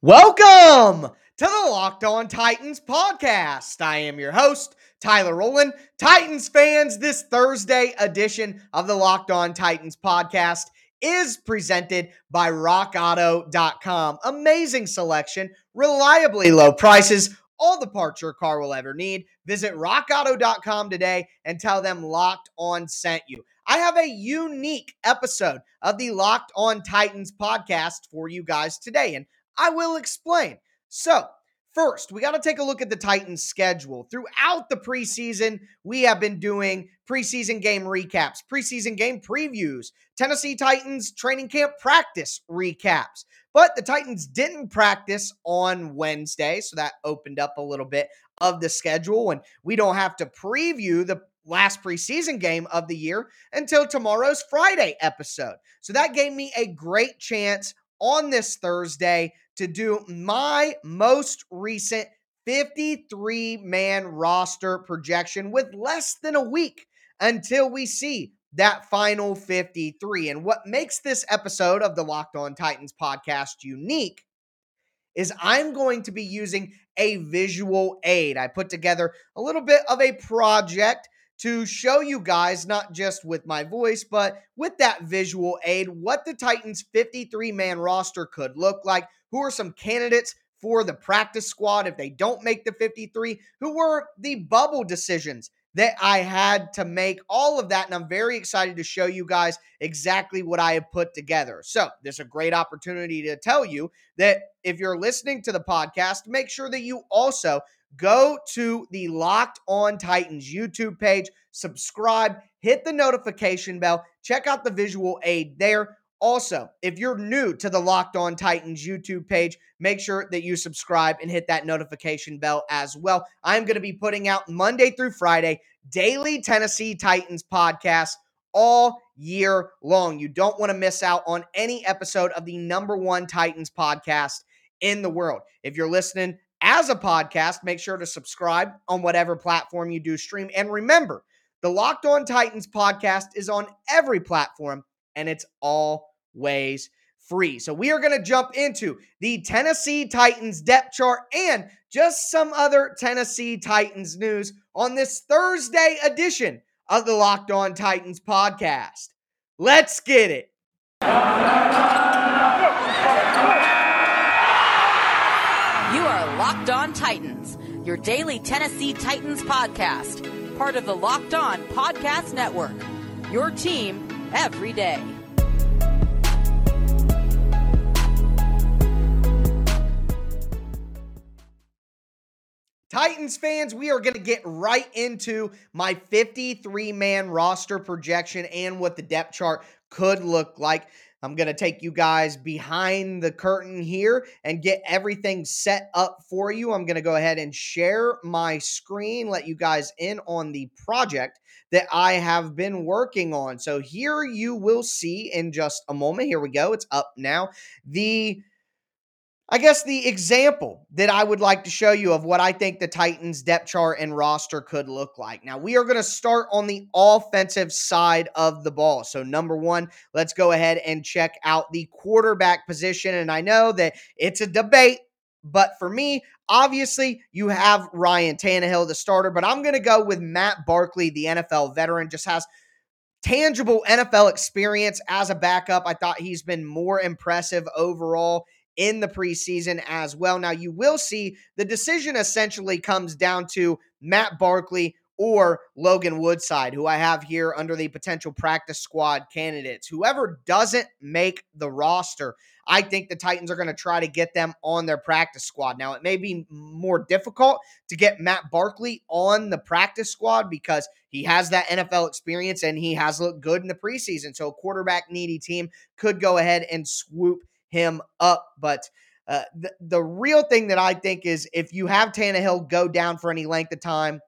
Welcome to the Locked On Titans podcast. I am your host, Tyler Rowland. Titans fans, this Thursday edition of the Locked On Titans podcast is presented by rockauto.com. Amazing selection, reliably low prices, all the parts your car will ever need. Visit rockauto.com today and tell them Locked On sent you. I have a unique episode of the Locked On Titans podcast for you guys today, and I will explain. So, First, we got to take a look at the Titans' schedule. Throughout the preseason, we have been doing preseason game recaps, preseason game previews, Tennessee Titans training camp practice recaps. But the Titans didn't practice on Wednesday, so that opened up a little bit of the schedule. And we don't have to preview the last preseason game of the year until tomorrow's Friday episode. So that gave me a great chance on this Thursday to do my most recent 53 man roster projection with less than a week until we see that final 53. And what makes this episode of the Locked On Titans podcast unique is I'm going to be using a visual aid. I put together a little bit of a project to show you guys, not just with my voice, but with that visual aid, what the Titans 53 man roster could look like. Who are some candidates for the practice squad if they don't make the 53? Who were the bubble decisions that I had to make? All of that. And I'm very excited to show you guys exactly what I have put together. So, there's a great opportunity to tell you that if you're listening to the podcast, make sure that you also go to the Locked On Titans YouTube page, subscribe, hit the notification bell, check out the visual aid there. Also, if you're new to the Locked On Titans YouTube page, make sure that you subscribe and hit that notification bell as well. I'm going to be putting out Monday through Friday daily Tennessee Titans podcast all year long. You don't want to miss out on any episode of the number one Titans podcast in the world. If you're listening as a podcast, make sure to subscribe on whatever platform you do stream. And remember, the Locked On Titans podcast is on every platform and it's always free. So we are going to jump into the Tennessee Titans depth chart and just some other Tennessee Titans news on this Thursday edition of the Locked On Titans podcast. Let's get it. You are Locked On Titans, your daily Tennessee Titans podcast, part of the Locked On Podcast Network. Your team every day. Titans fans, we are going to get right into my 53 man roster projection and what the depth chart could look like. I'm going to take you guys behind the curtain here and get everything set up for you. I'm going to go ahead and share my screen, let you guys in on the project that I have been working on. So here you will see in just a moment. Here we go. It's up now. The I guess the example that I would like to show you of what I think the Titans depth chart and roster could look like. Now, we are going to start on the offensive side of the ball. So, number one, let's go ahead and check out the quarterback position. And I know that it's a debate, but for me, obviously, you have Ryan Tannehill, the starter, but I'm going to go with Matt Barkley, the NFL veteran, just has tangible NFL experience as a backup. I thought he's been more impressive overall in the preseason as well. Now, you will see the decision essentially comes down to Matt Barkley or Logan Woodside, who I have here under the potential practice squad candidates. Whoever doesn't make the roster, I think the Titans are going to try to get them on their practice squad. Now, it may be more difficult to get Matt Barkley on the practice squad because he has that NFL experience and he has looked good in the preseason. So, a quarterback needy team could go ahead and swoop him up. But uh, the, the real thing that I think is if you have Tannehill go down for any length of time,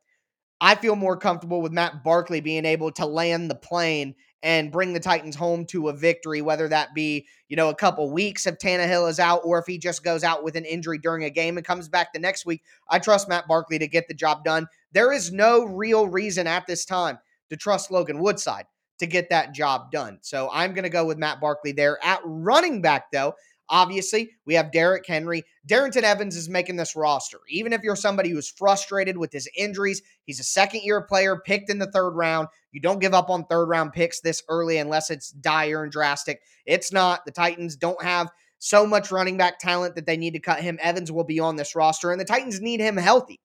I feel more comfortable with Matt Barkley being able to land the plane and bring the Titans home to a victory, whether that be, you know, a couple weeks if Tannehill is out or if he just goes out with an injury during a game and comes back the next week. I trust Matt Barkley to get the job done. There is no real reason at this time to trust Logan Woodside to get that job done. So I'm going to go with Matt Barkley there. At running back, though, Obviously, we have Derrick Henry. Darrynton Evans is making this roster. Even if you're somebody who's frustrated with his injuries, he's a second year player picked in the third round. You don't give up on third round picks this early unless it's dire and drastic. It's not. The Titans don't have so much running back talent that they need to cut him. Evans will be on this roster, and the Titans need him healthy.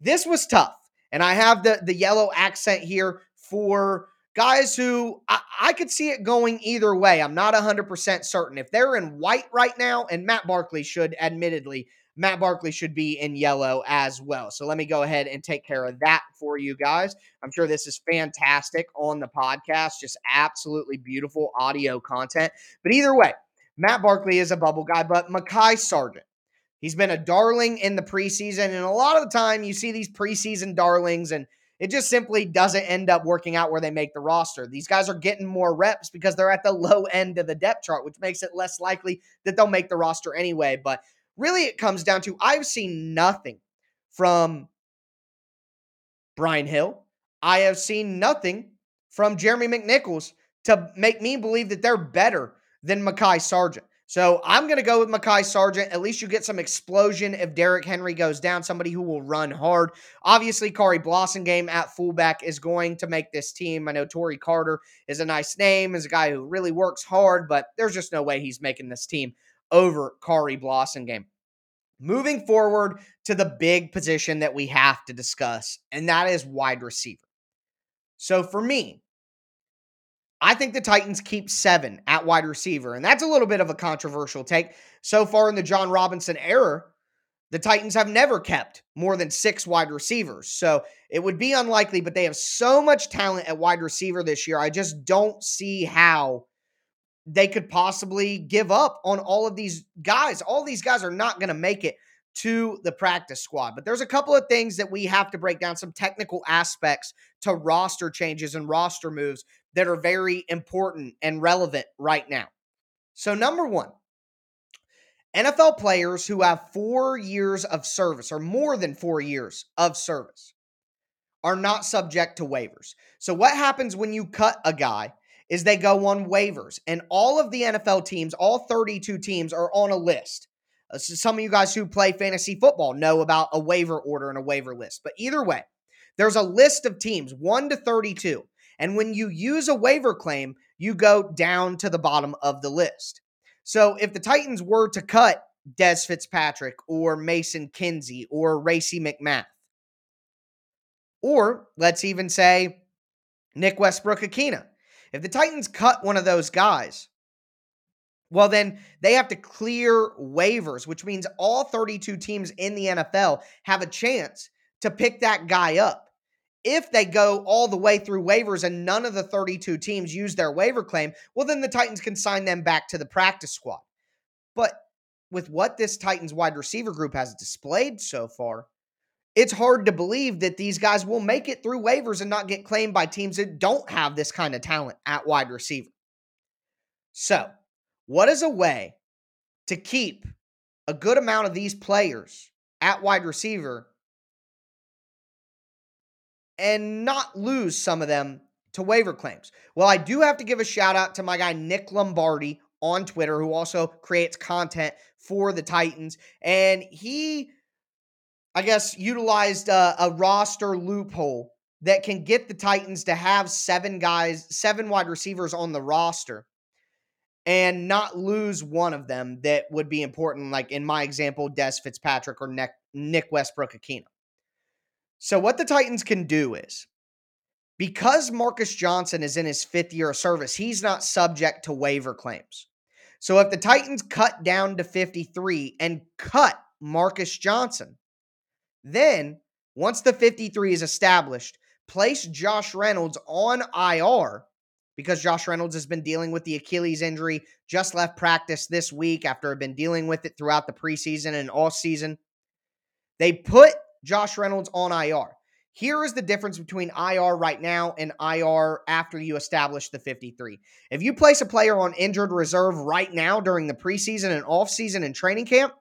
This was tough. And I have the, the yellow accent here for guys who I, I, could see it going either way. I'm not 100% certain. If they're in white right now, and Matt Barkley should, admittedly, Matt Barkley should be in yellow as well. So let me go ahead and take care of that for you guys. I'm sure this is fantastic on the podcast, just absolutely beautiful audio content. But either way, Matt Barkley is a bubble guy, but Mekhi Sargent. He's been a darling in the preseason. And a lot of the time, you see these preseason darlings, and it just simply doesn't end up working out where they make the roster. These guys are getting more reps because they're at the low end of the depth chart, which makes it less likely that they'll make the roster anyway. But really, it comes down to I've seen nothing from Brian Hill. I have seen nothing from Jeremy McNichols to make me believe that they're better than Mekhi Sargent. So I'm going to go with Mekhi Sargent. At least you get some explosion if Derrick Henry goes down, somebody who will run hard. Obviously, Khari Blasingame at fullback is going to make this team. I know Tory Carter is a nice name, is a guy who really works hard, but there's just no way he's making this team over Khari Blasingame. Moving forward to the big position that we have to discuss, and that is wide receiver. So for me, I think the Titans keep seven at wide receiver, and that's a little bit of a controversial take. So far in the Jon Robinson era, the Titans have never kept more than six wide receivers. So it would be unlikely, but they have so much talent at wide receiver this year. I just don't see how they could possibly give up on all of these guys. All these guys are not going to make it to the practice squad. But there's a couple of things that we have to break down, some technical aspects to roster changes and roster moves that are very important and relevant right now. So, number one, NFL players who have four years of service or more than four years of service are not subject to waivers. So, what happens when you cut a guy is they go on waivers, and all of the NFL teams, all 32 teams, are on a list. Uh, some of you guys who play fantasy football know about a waiver order and a waiver list. But either way, there's a list of teams, 1 to 32. And when you use a waiver claim, you go down to the bottom of the list. So if the Titans were to cut Dez Fitzpatrick or Mason Kinsey or Racey McMath, or let's even say Nick Westbrook-Ikhine, if the Titans cut one of those guys, well, then they have to clear waivers, which means all 32 teams in the NFL have a chance to pick that guy up. If they go all the way through waivers and none of the 32 teams use their waiver claim, well, then the Titans can sign them back to the practice squad. But with what this Titans wide receiver group has displayed so far, it's hard to believe that these guys will make it through waivers and not get claimed by teams that don't have this kind of talent at wide receiver. So, what is a way to keep a good amount of these players at wide receiver and not lose some of them to waiver claims? Well, I do have to give a shout out to my guy Nick Lombardi on Twitter, who also creates content for the Titans. And he, I guess, utilized a, a roster loophole that can get the Titans to have seven guys, seven wide receivers on the roster and not lose one of them that would be important, like in my example, Dez Fitzpatrick or Nick, Nick Westbrook-Ikhine. So, what the Titans can do is because Marcus Johnson is in his fifth year of service, he's not subject to waiver claims. So, if the Titans cut down to 53 and cut Marcus Johnson, then once the 53 is established, place Josh Reynolds on IR because Josh Reynolds has been dealing with the Achilles injury, just left practice this week after have been dealing with it throughout the preseason and all season. They put Josh Reynolds on IR. Here is the difference between IR right now and IR after you establish the 53. If you place a player on injured reserve right now during the preseason and offseason and training camp,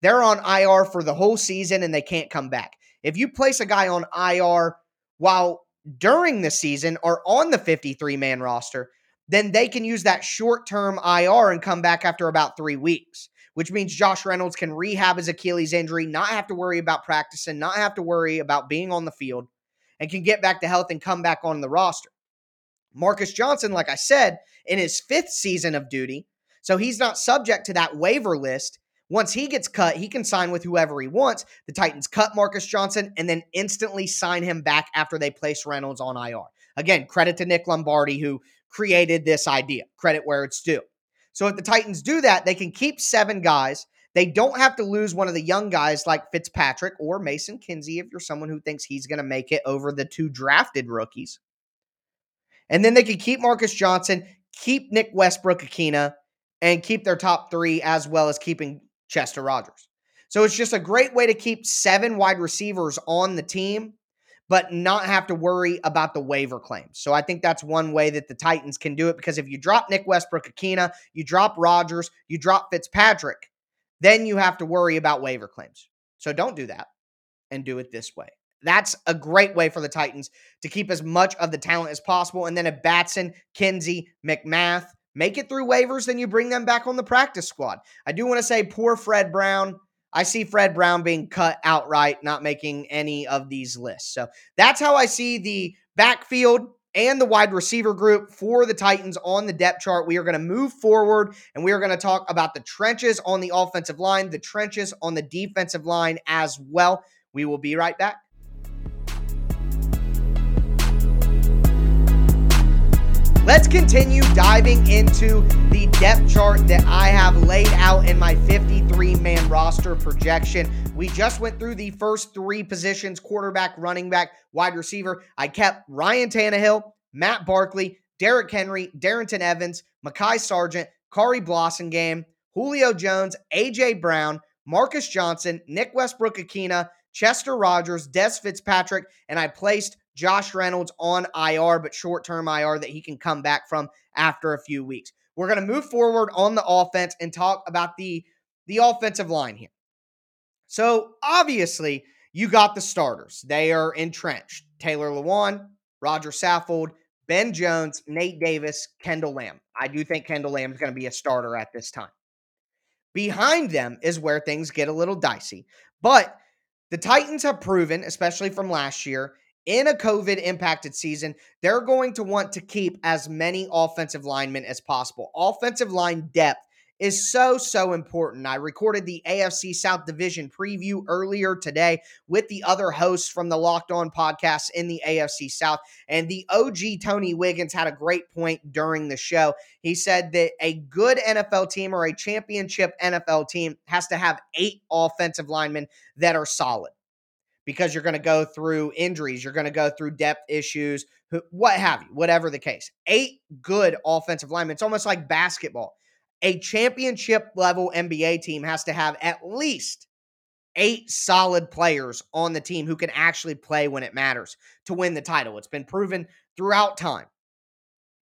they're on IR for the whole season and they can't come back. If you place a guy on IR while during the season or on the 53 man roster, then they can use that short term IR and come back after about three weeks, which means Josh Reynolds can rehab his Achilles injury, not have to worry about practicing, not have to worry about being on the field, and can get back to health and come back on the roster. Marcus Johnson, like I said, in his fifth season of duty, so he's not subject to that waiver list. Once he gets cut, he can sign with whoever he wants. The Titans cut Marcus Johnson and then instantly sign him back after they place Reynolds on IR. Again, credit to Nick Lombardi, who created this idea. Credit where it's due. So if the Titans do that, they can keep seven guys. They don't have to lose one of the young guys like Fitzpatrick or Mason Kinsey if you're someone who thinks he's going to make it over the two drafted rookies. And then they can keep Marcus Johnson, keep Nick Westbrook-Ikhine, and keep their top three as well as keeping Chester Rogers. So it's just a great way to keep seven wide receivers on the team but not have to worry about the waiver claims. So I think that's one way that the Titans can do it because if you drop Nick Westbrook-Ikhine, you drop Rogers, you drop Fitzpatrick, then you have to worry about waiver claims. So don't do that and do it this way. That's a great way for the Titans to keep as much of the talent as possible. And then if Batson, Kinsey, McMath make it through waivers, then you bring them back on the practice squad. I do want to say poor Fred Brown. I see Fred Brown being cut outright, not making any of these lists. So that's how I see the backfield and the wide receiver group for the Titans on the depth chart. We are going to move forward and we are going to talk about the trenches on the offensive line, the trenches on the defensive line as well. We will be right back. Let's continue diving into the depth chart that I have laid out in my 53 man roster projection. We just went through the first three positions quarterback, running back, wide receiver. I kept Ryan Tannehill, Matt Barkley, Derrick Henry, Darrynton Evans, Mekhi Sargent, Khari Blasingame, Julio Jones, A.J. Brown, Marcus Johnson, Nick Westbrook-Ikhine, Chester Rogers, Dez Fitzpatrick, and I placed Josh Reynolds on IR, but short term IR that he can come back from after a few weeks. We're going to move forward on the offense and talk about the, the offensive line here. So, obviously, you got the starters. They are entrenched Taylor Lewan, Roger Saffold, Ben Jones, Nate Davis, Kendall Lamm. I do think Kendall Lamm is going to be a starter at this time. Behind them is where things get a little dicey. But the Titans have proven, especially from last year, in a COVID impacted season, they're going to want to keep as many offensive linemen as possible. Offensive line depth is so, so important. I recorded the AFC South Division preview earlier today with the other hosts from the Locked On podcast in the AFC South. And the OG Tony Wiggins had a great point during the show. He said that a good NFL team or a championship NFL team has to have eight offensive linemen that are solid because you're going to go through injuries, you're going to go through depth issues, what have you, whatever the case. Eight good offensive linemen. It's almost like basketball. A championship level NBA team has to have at least eight solid players on the team who can actually play when it matters to win the title. It's been proven throughout time.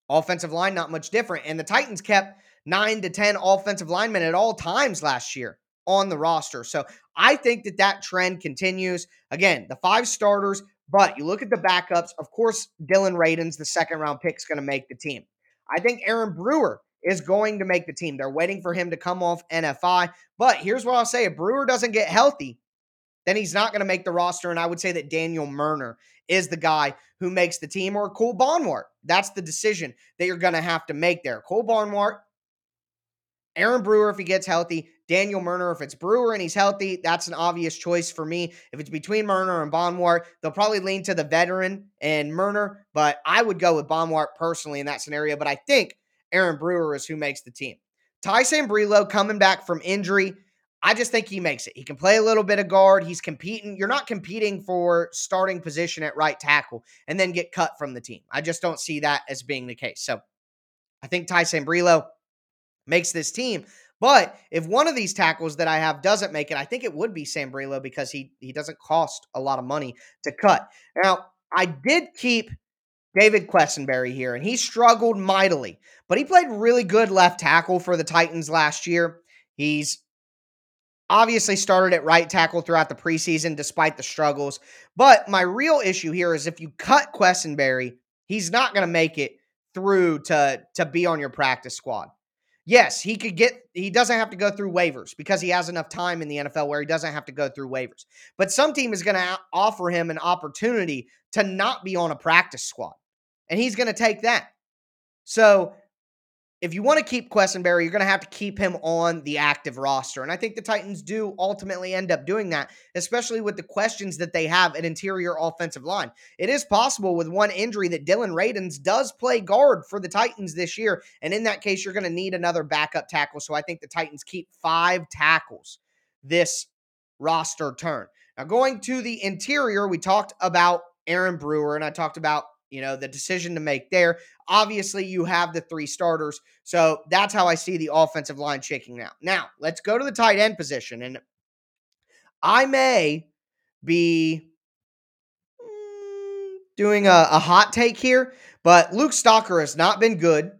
Offensive line, not much different. And the Titans kept nine to 10 offensive linemen at all times last year on the roster. So I think that that trend continues. Again, the five starters, but you look at the backups. Of course, Dillon Radunz, the second round pick, is going to make the team. I think Aaron Brewer is going to make the team. They're waiting for him to come off NFI. But here's what I'll say if Brewer doesn't get healthy, then he's not going to make the roster. And I would say that Daniel Munyer is the guy who makes the team or Cole Banwart. That's the decision that you're going to have to make there. Cole Banwart, Aaron Brewer, if he gets healthy, Daniel Munyer, if it's Brewer and he's healthy, that's an obvious choice for me. If it's between Munyer and Banwart, they'll probably lean to the veteran and Munyer, but I would go with Banwart personally in that scenario. But I think Aaron Brewer is who makes the team. Ty Sambrailo coming back from injury. I just think he makes it. He can play a little bit of guard. He's competing. You're not competing for starting position at right tackle and then get cut from the team. I just don't see that as being the case. So I think Ty Sambrailo makes this team. But if one of these tackles that I have doesn't make it, I think it would be Sambrailo because he he doesn't cost a lot of money to cut. Now, I did keep David Quessenberry here, and he struggled mightily, but he played really good left tackle for the Titans last year. He's obviously started at right tackle throughout the preseason despite the struggles. But my real issue here is if you cut Quessenberry, he's not going to make it through to to be on your practice squad. Yes, he could get he doesn't have to go through waivers because he has enough time in the NFL where he doesn't have to go through waivers. But some team is going to offer him an opportunity to not be on a practice squad. And he's going to take that. So if you want to keep Quessenberry, you're going to have to keep him on the active roster. And I think the Titans do ultimately end up doing that, especially with the questions that they have at interior offensive line. It is possible with one injury that Dillon Radunz does play guard for the Titans this year. And in that case, you're going to need another backup tackle. So I think the Titans keep five tackles this roster turn. Now, going to the interior, we talked about Aaron Brewer and I talked about you know, the decision to make there. Obviously, you have the three starters. So that's how I see the offensive line shaking now. Now, let's go to the tight end position. And I may be mm, doing a, a hot take here, but Luke Stocker has not been good.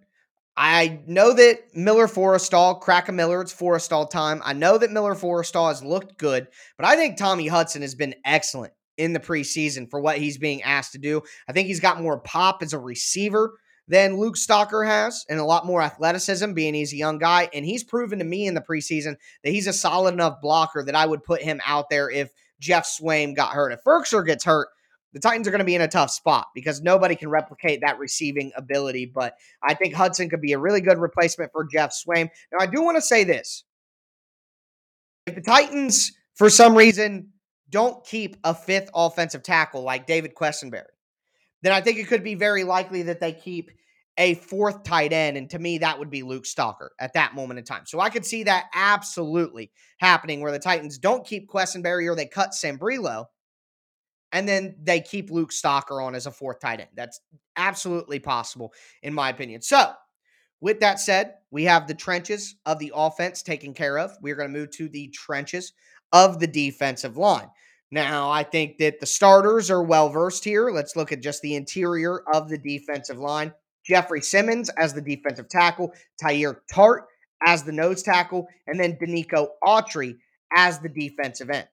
I know that Miller Forristall, crack a Miller, it's Forristall time. I know that Miller Forristall has looked good, but I think Tommy Hudson has been excellent in the preseason for what he's being asked to do. I think he's got more pop as a receiver than Luke Stocker has and a lot more athleticism, being he's a young guy. And he's proven to me in the preseason that he's a solid enough blocker that I would put him out there if Geoff Swaim got hurt. If Firkser gets hurt, the Titans are going to be in a tough spot because nobody can replicate that receiving ability. But I think Hudson could be a really good replacement for Geoff Swaim. Now, I do want to say this. If the Titans, for some reason, don't keep a fifth offensive tackle like David Quessenberry, then I think it could be very likely that they keep a fourth tight end. And to me, that would be Luke Stocker at that moment in time. So I could see that absolutely happening where the Titans don't keep Quessenberry or they cut Sambrailo and then they keep Luke Stocker on as a fourth tight end. That's absolutely possible, in my opinion. So, with that said, we have the trenches of the offense taken care of. We're going to move to the trenches of the defensive line. Now, I think that the starters are well versed here. Let's look at just the interior of the defensive line. Jeffrey Simmons as the defensive tackle, Teair Tart as the nose tackle, and then Denico Autry as the defensive end.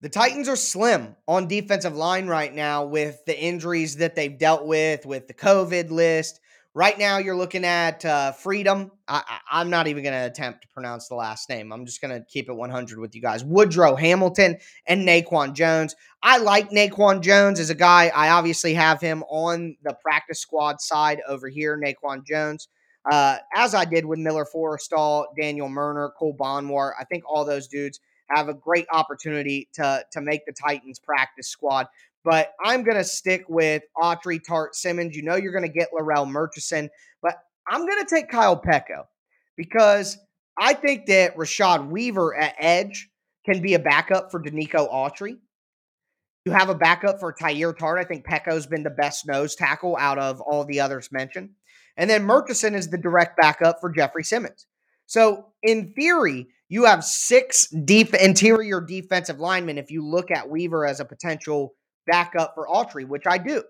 The Titans are slim on defensive line right now with the injuries that they've dealt with, with the COVID list, Right now, you're looking at uh, Freedom. I, am not even going to attempt to pronounce the last name. I'm just going to keep it 100 with you guys. Woodrow Hamilton and Naquan Jones. I like Naquan Jones as a guy. I obviously have him on the practice squad side over here, Naquan Jones. Uh, as I did with Miller Forristall, Daniel Munyer, Cole Banwart. I think all those dudes have a great opportunity to, to make the Titans practice squad but I'm going to stick with Autry Tart Simmons. You know you're going to get Larrell Murchison, but I'm going to take Kyle Peko because I think that Rashad Weaver at edge can be a backup for Denico Autry. You have a backup for Teair Tart. I think Peko's been the best nose tackle out of all the others mentioned. And then Murchison is the direct backup for Jeffrey Simmons. So, in theory, you have six deep interior defensive linemen if you look at Weaver as a potential backup for Autry, which I do.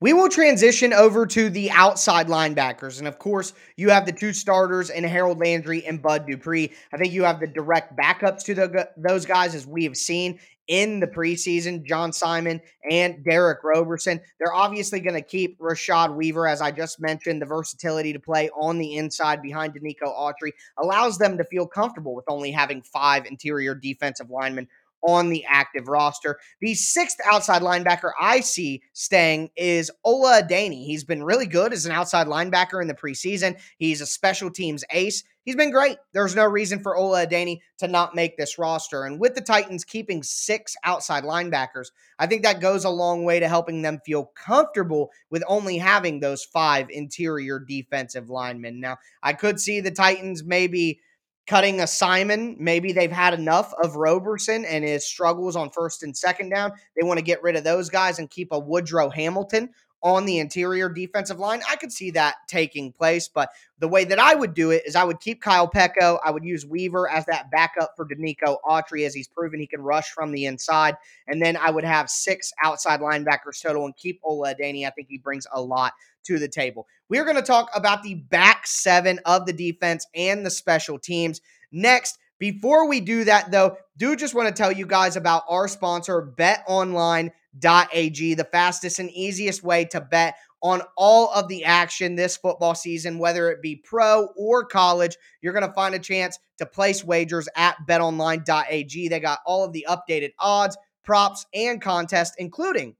We will transition over to the outside linebackers. And of course, you have the two starters in Harold Landry and Bud Dupree. I think you have the direct backups to the, those guys, as we have seen in the preseason, John Simon and Derick Roberson. They're obviously going to keep Rashad Weaver, as I just mentioned, the versatility to play on the inside behind Denico Autry allows them to feel comfortable with only having five interior defensive linemen on the active roster. The sixth outside linebacker I see staying is Ola Adeniyi. He's been really good as an outside linebacker in the preseason. He's a special teams ace. He's been great. There's no reason for Ola Adeniyi to not make this roster. And with the Titans keeping six outside linebackers, I think that goes a long way to helping them feel comfortable with only having those five interior defensive linemen. Now, I could see the Titans maybe cutting a Simon. Maybe they've had enough of Roberson and his struggles on first and second down. They want to get rid of those guys and keep a Woodrow Hamilton on the interior defensive line. I could see that taking place, but the way that I would do it is I would keep Kyle Peko. I would use Weaver as that backup for Denico Autry as he's proven he can rush from the inside. And then I would have six outside linebackers total and keep Ola Adeniyi. I think he brings a lot to the table. We're going to talk about the back seven of the defense and the special teams next. Before we do that, though, do just want to tell you guys about our sponsor, betonline.ag, the fastest and easiest way to bet on all of the action this football season, whether it be pro or college. You're going to find a chance to place wagers at betonline.ag. They got all of the updated odds, props, and contests, including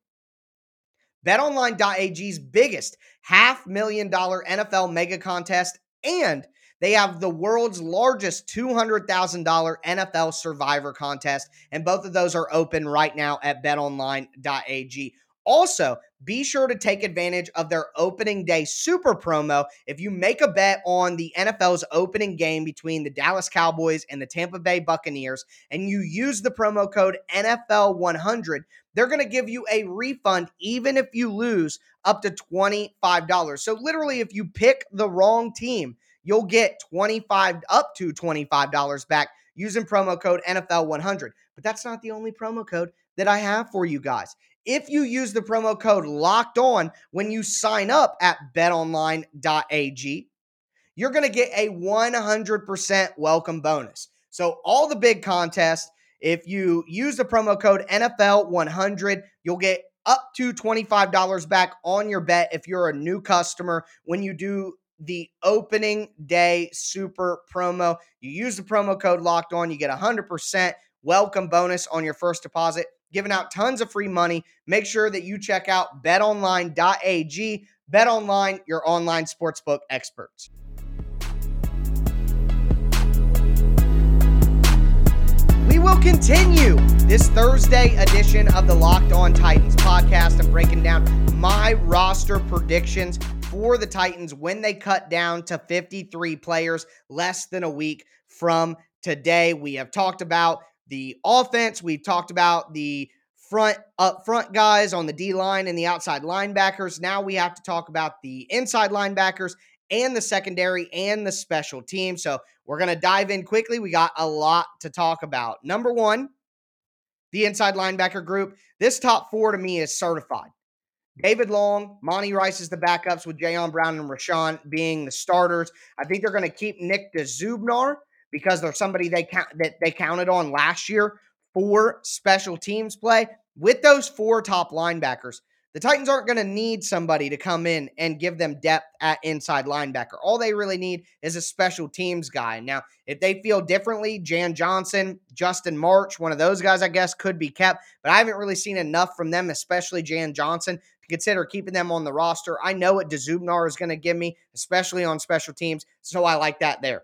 betonline.ag's biggest half million dollar NFL mega contest and they have the world's largest $200,000 NFL survivor contest, and both of those are open right now at betonline.ag. Also, be sure to take advantage of their opening day super promo. If you make a bet on the NFL's opening game between the Dallas Cowboys and the Tampa Bay Buccaneers, and you use the promo code NFL100, they're going to give you a refund even if you lose up to $25. So, literally, if you pick the wrong team, you'll get 25 up to $25 back using promo code NFL100. But that's not the only promo code that I have for you guys. If you use the promo code locked on when you sign up at betonline.ag, you're going to get a 100% welcome bonus. So, all the big contests, if you use the promo code NFL100, you'll get up to $25 back on your bet if you're a new customer when you do the opening day super promo. You use the promo code locked on, you get 100% welcome bonus on your first deposit, giving out tons of free money. Make sure that you check out betonline.ag. BetOnline, your online sportsbook experts. We will continue this Thursday edition of the Locked On Titans podcast. I'm breaking down my roster predictions for the Titans when they cut down to 53 players less than a week from today. We have talked about the offense, we've talked about the front up front guys on the D line and the outside linebackers. Now we have to talk about the inside linebackers and the secondary and the special team. So we're going to dive in quickly. We got a lot to talk about. Number 1, the inside linebacker group. This top 4 to me is certified. David Long, Monty Rice is the backups with Jayon Brown and Rashaan being the starters. I think they're going to keep Nick Dzubnar because they're somebody they count that they counted on last year for special teams play. With those four top linebackers, the Titans aren't going to need somebody to come in and give them depth at inside linebacker. All they really need is a special teams guy. Now, if they feel differently, Jan Johnson, Justin March, one of those guys, I guess, could be kept, but I haven't really seen enough from them, especially Jan Johnson, to consider keeping them on the roster. I know what Dzubnar is going to give me, especially on special teams. So I like that there.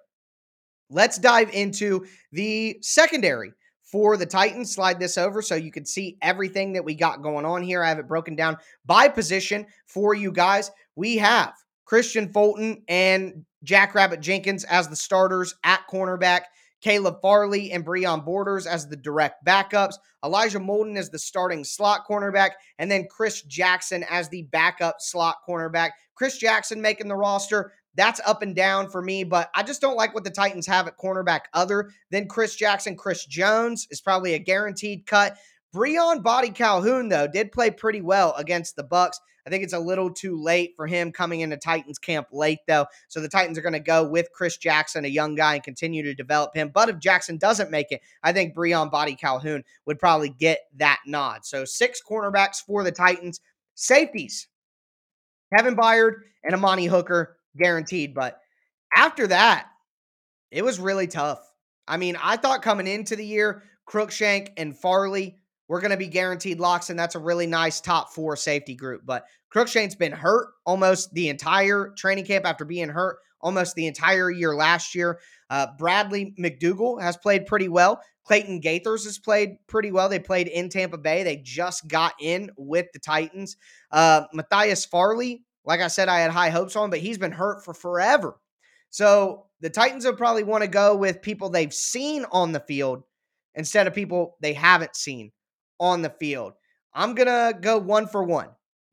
Let's dive into the secondary for the Titans. Slide this over so you can see everything that we got going on here. I have it broken down by position for you guys. We have Kristian Fulton and Jackrabbit Jenkins as the starters at cornerback. Caleb Farley and Breon Borders as the direct backups, Elijah Molden as the starting slot cornerback, and then Chris Jackson as the backup slot cornerback. Chris Jackson making the roster. That's up and down for me, but I just don't like what the Titans have at cornerback other than Chris Jackson. Chris Jones is probably a guaranteed cut. Breon Boddy Calhoun, though, did play pretty well against the Bucks. I think it's a little too late for him coming into Titans camp late, though. So the Titans are going to go with Chris Jackson, a young guy, and continue to develop him. But if Jackson doesn't make it, I think Breon Boddy Calhoun would probably get that nod. So six cornerbacks for the Titans. Safeties Kevin Byard and Amani Hooker, guaranteed. But after that, it was really tough. I mean, I thought coming into the year, Cruikshank and Farley we're going to be guaranteed locks, and that's a really nice top four safety group. But Cruikshank's been hurt almost the entire training camp after being hurt almost the entire year last year. Uh, Bradley McDougald has played pretty well. Clayton Geathers has played pretty well. They played in Tampa Bay. They just got in with the Titans. Uh, Matthias Farley, like I said, I had high hopes on, but he's been hurt for forever. So the Titans will probably want to go with people they've seen on the field instead of people they haven't seen on the field. I'm going to go one for one.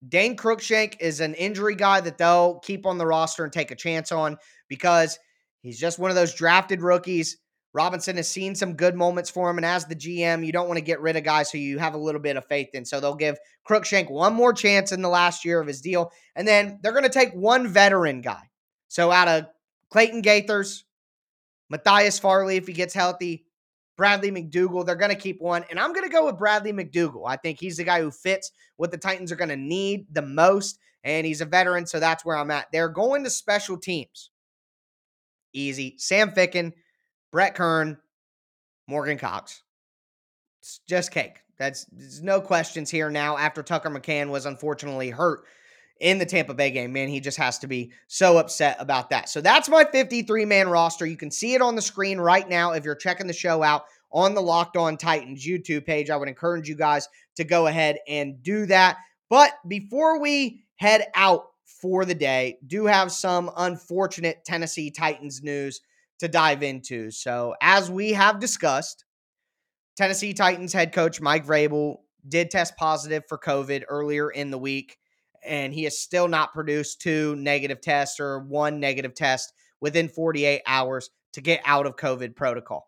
Dane Cruikshank is an injury guy that they'll keep on the roster and take a chance on because he's just one of those drafted rookies. Robinson has seen some good moments for him. And as the GM, you don't want to get rid of guys who you have a little bit of faith in. So they'll give Cruikshank one more chance in the last year of his deal. And then they're going to take one veteran guy. So out of Clayton Geathers, Matthias Farley, if he gets healthy, Bradley McDougald, They're going to keep one. And I'm going to go with Bradley McDougald. I think he's the guy who fits what the Titans are going to need the most. and he's a veteran, so that's where I'm at. They're going to special teams. Easy. Sam Ficken, Brett Kern, Morgan Cox. It's just cake. That's there's no questions here now after Tucker McCann was unfortunately hurt in the Tampa Bay game. Man, he just has to be so upset about that. So that's my 53 man roster. You can see it on the screen right now if you're checking the show out on the Locked On Titans YouTube page. I would encourage you guys to go ahead and do that. But before we head out for the day, do have some unfortunate Tennessee Titans news to dive into. So, as we have discussed, Tennessee Titans head coach Mike Vrabel did test positive for COVID earlier in the week, and he has still not produced two negative tests or one negative test within 48 hours to get out of COVID protocol.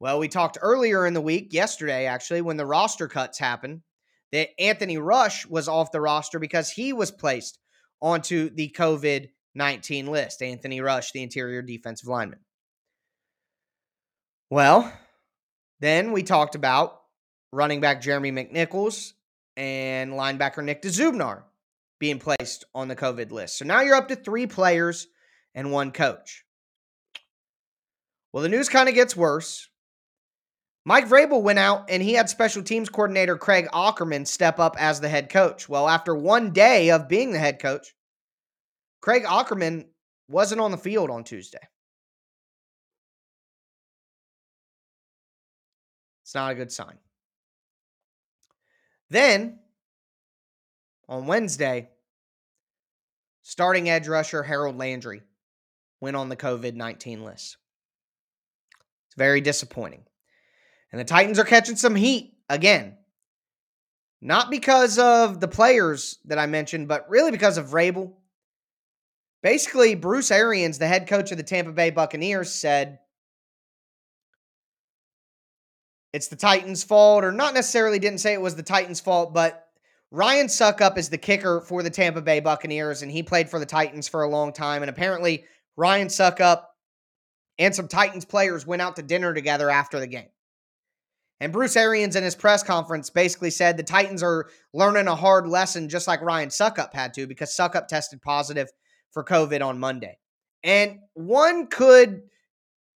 Well, we talked earlier in the week, yesterday actually, when the roster cuts happened, that Anthony Rush was off the roster because he was placed onto the COVID 19 list. Anthony Rush, the interior defensive lineman. Well, then we talked about running back Jeremy McNichols and linebacker Nick Dzubnar being placed on the COVID list. So now you're up to three players and one coach. Well, the news kind of gets worse Mike Vrabel went out and he had special teams coordinator Craig Aukerman step up as the head coach. Well, after one day of being the head coach, Craig Aukerman wasn't on the field on Tuesday. It's not a good sign. Then, on Wednesday, starting edge rusher Harold Landry went on the COVID 19 list. It's very disappointing. And the Titans are catching some heat again. Not because of the players that I mentioned, but really because of Vrabel. Basically, Bruce Arians, the head coach of the Tampa Bay Buccaneers, said it's the Titans' fault, or not necessarily didn't say it was the Titans' fault, but Ryan Succop is the kicker for the Tampa Bay Buccaneers, and he played for the Titans for a long time. And apparently, Ryan Succop and some Titans players went out to dinner together after the game. And Bruce Arians in his press conference basically said the Titans are learning a hard lesson just like Ryan Succop had to because Succop tested positive for COVID on Monday. And one could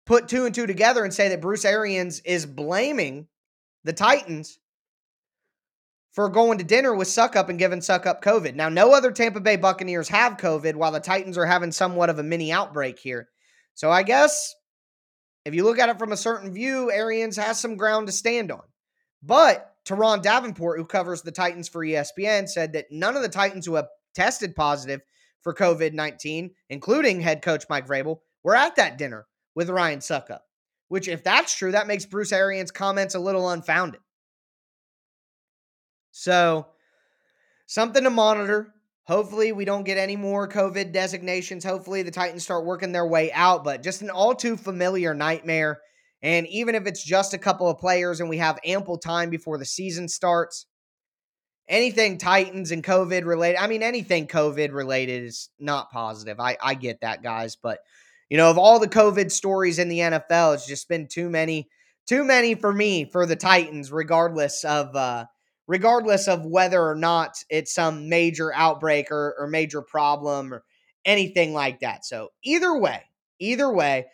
put two and two together and say that Bruce Arians is blaming the Titans for going to dinner with Succop and giving Succop COVID. Now, no other Tampa Bay Buccaneers have COVID while the Titans are having somewhat of a mini outbreak here. So I guess if you look at it from a certain view, Arians has some ground to stand on. But Turron Davenport, who covers the Titans for ESPN, said that none of the Titans who have tested positive for COVID 19, including head coach Mike Vrabel, were at that dinner with Ryan Succop. Which, if that's true, that makes Bruce Arians' comments a little unfounded. So, something to monitor. Hopefully, we don't get any more COVID designations. Hopefully, the Titans start working their way out, but just an all too familiar nightmare. And even if it's just a couple of players and we have ample time before the season starts, anything Titans and COVID related, I mean, anything COVID related is not positive. I, I get that, guys. But, you know, of all the COVID stories in the NFL, it's just been too many, too many for me for the Titans, regardless of, uh, regardless of whether or not it's some major outbreak or, or major problem or anything like that. So, either way, either way,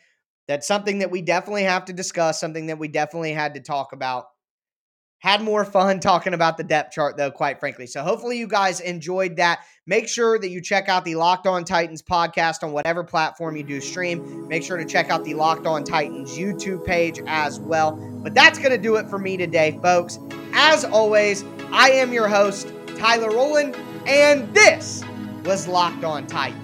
that's something that we definitely have to discuss, something that we definitely had to talk about. Had more fun talking about the depth chart, though, quite frankly. So, hopefully, you guys enjoyed that. Make sure that you check out the Locked On Titans podcast on whatever platform you do stream. Make sure to check out the Locked On Titans YouTube page as well. But that's going to do it for me today, folks. As always, I am your host, Tyler Rowland, and this was Locked On Titans.